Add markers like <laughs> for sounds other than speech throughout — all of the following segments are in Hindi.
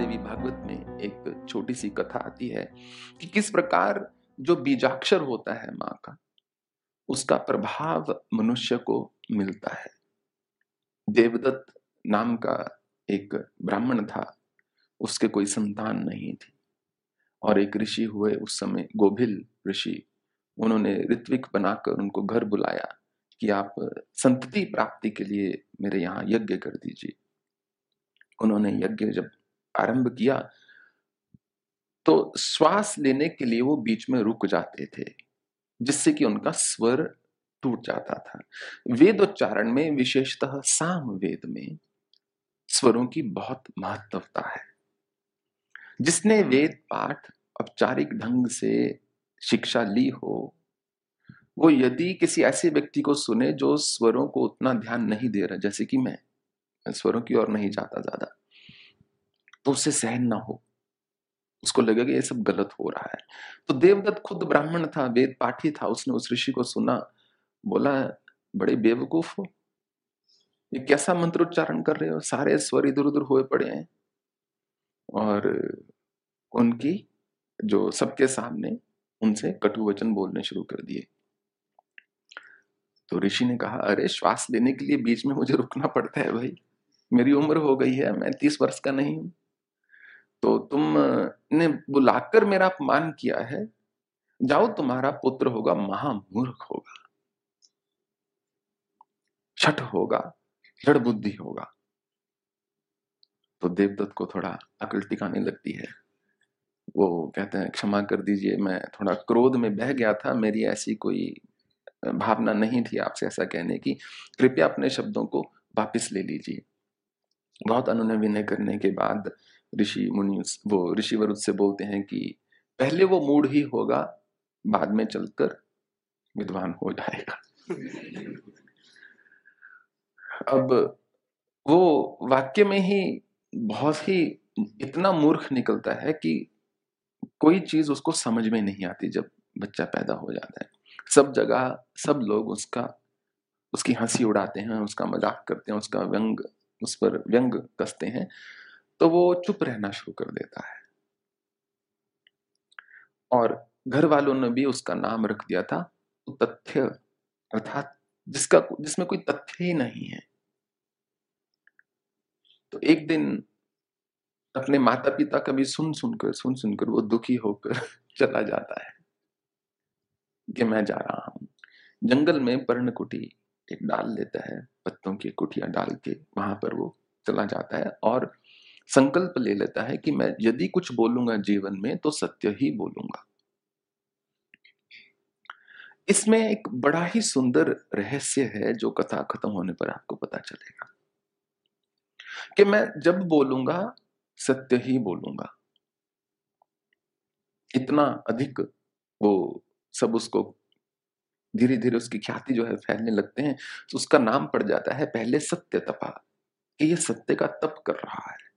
देवी भागवत में एक छोटी सी कथा आती है कि किस प्रकार जो बीजाक्षर होता है माँ का, उसका प्रभाव मनुष्य को मिलता है। देवदत्त नाम का एक ब्राह्मण था, उसके कोई संतान नहीं थी और एक ऋषि हुए उस समय गोभिल ऋषि, उन्होंने ऋत्विक बनाकर उनको घर बुलाया कि आप संतति प्राप्ति के लिए मेरे यहाँ यज्ञ कर दीजिए। उन्होंने यज्ञ जब आरंभ किया तो श्वास लेने के लिए वो बीच में रुक जाते थे जिससे कि उनका स्वर टूट जाता था। वेदोच्चारण में विशेषतः साम वेद में स्वरों की बहुत महत्वता है। जिसने वेद पाठ औपचारिक ढंग से शिक्षा ली हो वो यदि किसी ऐसे व्यक्ति को सुने जो स्वरों को उतना ध्यान नहीं दे रहा जैसे कि मैं स्वरों की ओर नहीं जाता ज़्यादा तो उससे सहन ना हो। उसको लगे कि ये सब गलत हो रहा है। तो देवदत्त खुद ब्राह्मण था, वेद पाठी था, उसने उस ऋषि को सुना, बोला, बड़े बेवकूफ़ हो। ये कैसा मंत्र उच्चारण कर रहे हो? सारे स्वर इधर उधर हुए पड़े हैं। और उनकी, जो सबके सामने उनसे कटु वचन बोलने शुरू कर दिए। तो ऋषि ने कहा, अरे, श्वास लेने के लिए बीच में मुझे रुकना पड़ता है भाई। मेरी उम्र हो गई है, मैं तीस वर्ष का नहीं हूँ। तो तुम ने बुलाकर मेरा अपमान किया है। जाओ, तुम्हारा पुत्र होगा, महामूर्ख होगा। छठ होगा, जड़ बुद्धि होगा। तो देवदत्त को थोड़ा अकल टिकाने लगती है। वो कहते हैं, क्षमा कर दीजिए, मैं थोड़ा क्रोध में बह गया था, मेरी ऐसी कोई भावना नहीं थी आपसे ऐसा कहने की। कृपया अपने शब्दों को वापस ले लीजिए। बहुत अनुनय विनय करने के बाद ऋषि मुनि वो ऋषिवर उससे बोलते हैं कि पहले वो मूड ही होगा, बाद में चलकर विद्वान हो जाएगा। अब वो वाक्य में ही बहुत ही इतना मूर्ख निकलता है कि कोई चीज़ उसको समझ में नहीं आती जब बच्चा पैदा हो जाता है। सब जगह, सब लोग उसका, उसकी हँसी उड़ाते हैं, उसका मज़ाक करते हैं, उसका व्यंग, उस पर व्यंग कसते हैं। तो वो चुप रहना शुरू कर देता है। और घर वालों ने भी उसका नाम रख दिया था तथ्य, अर्थात जिसका जिसमें कोई तथ्य ही नहीं है। तो एक दिन अपने माता पिता का भी सुन सुनकर सुन सुनकर वो दुखी होकर <laughs> चला जाता है कि मैं जा रहा हूँ। जंगल में पर्णकुटी एक डाल लेता है, पत्तों की कुटिया डाल के वहाँ पर वो चला जाता है और संकल्प ले लेता है कि मैं यदि कुछ बोलूँगा जीवन में तो सत्य ही बोलूँगा। इसमें एक बड़ा ही सुंदर रहस्य है जो कथा खत्म होने पर आपको पता चलेगा कि मैं जब बोलूँगा, सत्य ही बोलूँगा। इतना अधिक वो सब उसको धीरे धीरे उसकी ख्याति जो है फैलने लगते हैं तो उसका नाम पड़ जाता है पहले सत्य तपा कि ये सत्य का तप कर रहा है।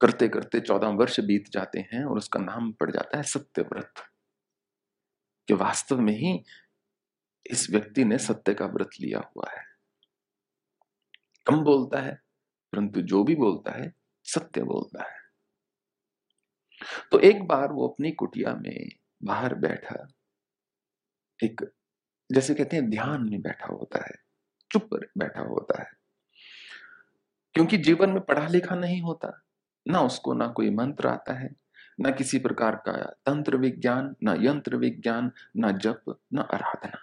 करते करते चौदह वर्ष बीत जाते हैं और उसका नाम पड़ जाता है सत्यव्रत। कि वास्तव में ही इस व्यक्ति ने सत्य का व्रत लिया हुआ है। कम बोलता है, परंतु जो भी बोलता है, सत्य बोलता है। तो एक बार वो अपनी कुटिया में बाहर बैठा, एक जैसे कहते हैं ध्यान में बैठा होता है, चुप बैठा होता है। क्योंकि जीवन में पढ़ा लिखा नहीं होता। ना उसको ना कोई मंत्र आता है, ना किसी प्रकार का तंत्र विज्ञान, ना यंत्र विज्ञान, ना जप, ना आराधना।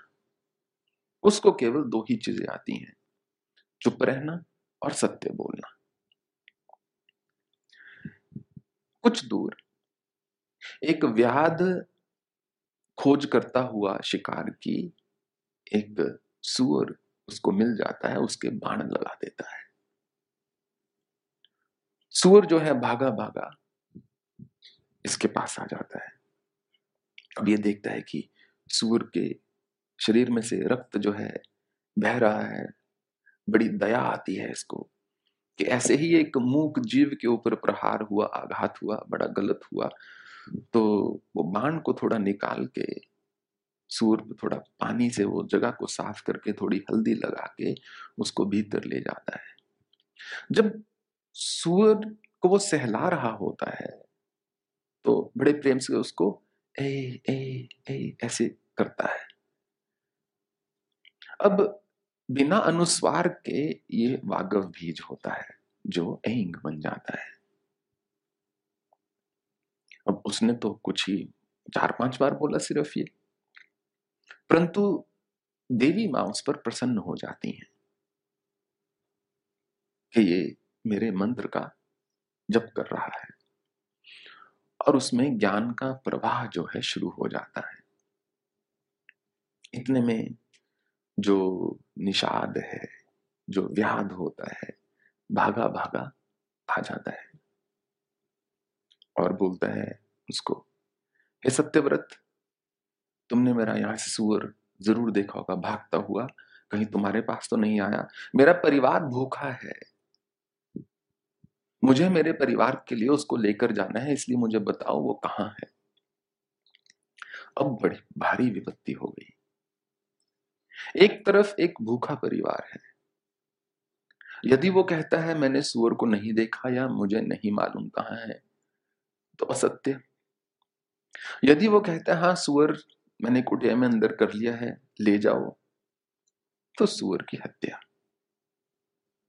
उसको केवल दो ही चीज़ें आती हैं, चुप रहना और सत्य बोलना। कुछ दूर एक व्याध खोज करता हुआ शिकार की एक सुअर उसको मिल जाता है, उसके बाण लगा देता है। सुअर जो है भागा भागा इसके पास आ जाता है। अब ये देखता है कि सूर के शरीर में से रक्त जो है बह रहा है, बड़ी दया आती है इसको कि ऐसे ही एक मूक जीव के ऊपर प्रहार हुआ, आघात हुआ, बड़ा गलत हुआ तो वो बाण को थोड़ा निकाल के, सूर थोड़ा पानी से वो जगह को साफ़ करके थोड़ी हल्दी लगा के उसको भीतर ले जाता है। जब सूर को वो सहला रहा होता है। तो बड़े प्रेम से उसको, ए ए ए, ऐसे करता है। अब बिना अनुस्वार के ये वागव बीज होता है, जो एंग बन जाता है। अब उसने तो कुछ ही चार पाँच बार बोला सिर्फ़ ये। परंतु देवी माँ उस पर प्रसन्न हो जाती हैं। कि ये मेरे मंत्र का जप कर रहा है। और उसमें ज्ञान का प्रवाह जो है शुरू हो जाता है। इतने में जो निषाद है, जो व्याध होता है, भागा भागा आ जाता है। और बोलता है उसको, हे सत्यव्रत, तुमने मेरा यहाँ से सुअर ज़रूर देखा होगा, भागता हुआ कहीं तुम्हारे पास तो नहीं आया। मेरा परिवार भूखा है मुझे मेरे परिवार के लिए उसको लेकर जाना है, इसलिए मुझे बताओ वो कहाँ है। अब बड़ी भारी विपत्ति हो गई। एक तरफ़ एक भूखा परिवार है। यदि वो कहता है, मैंने सुअर को नहीं देखा या मुझे नहीं मालूम कहाँ है तो असत्य। यदि वो कहता है हाँ सुअर मैंने कुटिया में अंदर कर लिया है, ले जाओ तो सुअर की हत्या।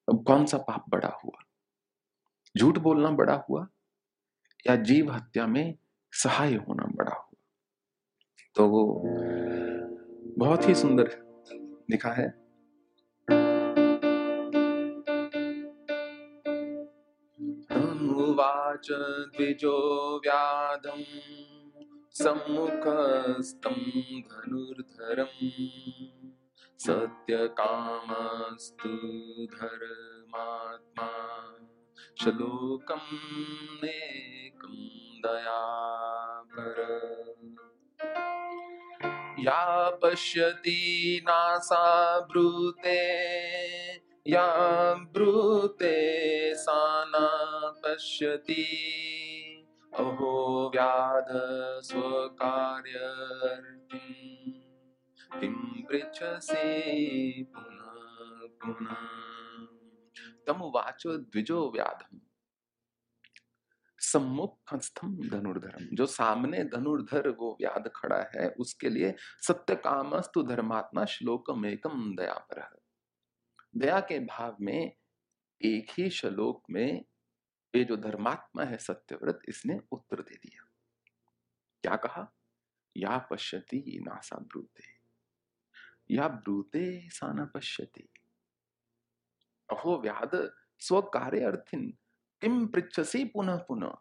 अब कौन सा पाप बड़ा हुआ? झूठ बोलना बड़ा हुआ या जीव हत्या में सहाय होना बड़ा हुआ? तो वो बहुत ही सुंदर लिखा है। उवाच द्विजो व्याधम सम्मुखस्तं धनुर्धरम् सत्यकामस्तु धर्मात्मा। श्लोकं नेकं दयापर या पश्यति नासा ब्रूते, या ब्रूते सा न पश्यति। अहो व्याध स्वकार्यर्थिं किं पृच्छसि पुनः पुनः। तमुवाच द्विजो व्याधम। सम्मुख हस्तम धनुर्धरम। जो सामने धनुर्धर वो व्याध खड़ा है, उसके लिए सत्य कामस्तु धर्मात्मा श्लोकम एकम दया पर दया के भाव में, एक ही श्लोक में, ये जो धर्मात्मा है सत्यव्रत, इसने उत्तर दे दिया। क्या कहा? या पश्यति नासा ब्रूते। या ब्रूते सा न पश्यति। अहो व्याद स्व कार्य अर्थिन। किम पृछसी पुनः पुनः?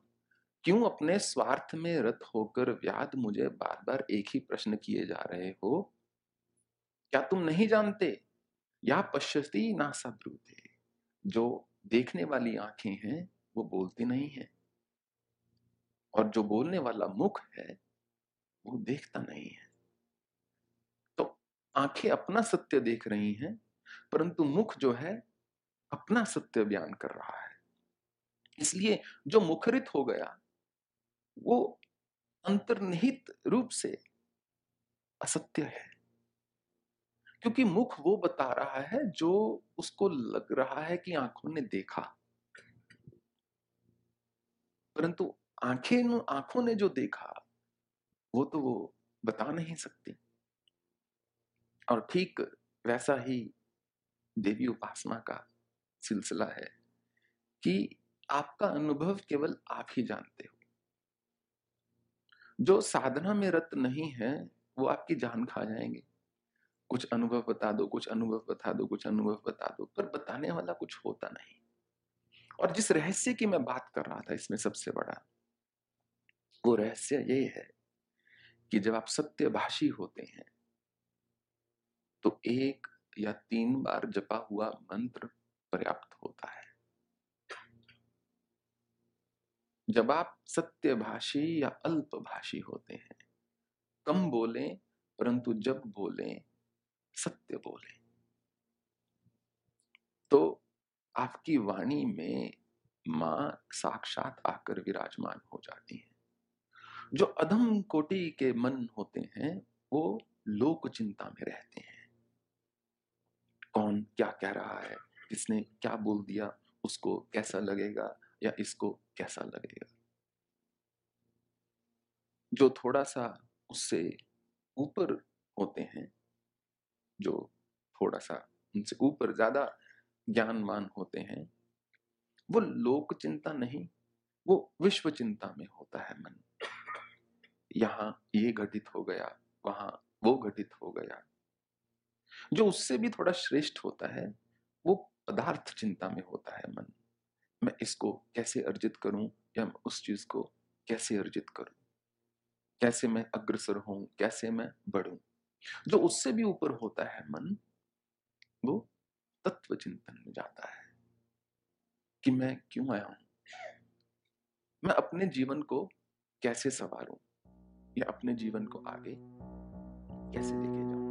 क्यों अपने स्वार्थ में रत होकर व्याद मुझे बार बार एक ही प्रश्न किए जा रहे हो? क्या तुम नहीं जानते? या पश्यती नासा ब्रूते जो देखने वाली आँखें हैं, वो बोलती नहीं है। और जो बोलने वाला मुख है, वो देखता नहीं है। तो आँखें अपना सत्य देख रही हैं, परंतु मुख जो है अपना सत्य बयान कर रहा है। इसलिए जो मुखरित हो गया, वो अंतर्निहित रूप से असत्य है। क्योंकि मुख वो बता रहा है जो उसको लग रहा है कि आँखों ने देखा। परंतु आँखें आँखों ने जो देखा, वो तो वो बता नहीं सकती। और ठीक वैसा ही देवी उपासना का सिलसिला है कि आपका अनुभव केवल आप ही जानते हो। जो साधना में रत नहीं है, वो आपकी जान खा जाएँगे। कुछ अनुभव बता दो, कुछ अनुभव बता दो, कुछ अनुभव बता दो, पर बताने वाला कुछ होता नहीं। और जिस रहस्य की मैं बात कर रहा था, इसमें सबसे बड़ा, वो रहस्य ये है कि जब आप सत्यभाषी होते हैं तो एक या तीन बार जपा हुआ मंत्र पर्याप्त होता है। जब आप सत्यभाषी या अल्पभाषी होते हैं कम बोले परंतु जब बोले सत्य बोले। तो आपकी वाणी में माँ साक्षात आकर विराजमान हो जाती है। जो अधम कोटि के मन होते हैं वो लोक चिंता में रहते हैं। कौन क्या कह रहा है? किसने क्या बोल दिया, उसको कैसा लगेगा या इसको कैसा लगेगा। जो थोड़ा सा उससे ऊपर होते हैं, जो थोड़ा सा उनसे ऊपर ज़्यादा ज्ञानमान होते हैं, वो लोक चिंता नहीं, वो विश्व चिंता में होता है मन। यहाँ ये घटित हो गया, वहाँ वो घटित हो गया। जो उससे भी थोड़ा श्रेष्ठ होता है, वो पदार्थ चिंता में होता है मन। मैं इसको कैसे अर्जित करूँ या मैं उस चीज़ को कैसे अर्जित करूँ? कैसे मैं अग्रसर हूँ कैसे मैं बढ़ूं? जो उससे भी ऊपर होता है मन, वो तत्व चिंतन में जाता है कि मैं क्यों आया हूँ? मैं अपने जीवन को कैसे संवारूं? या अपने जीवन को आगे कैसे लेके जाऊँ?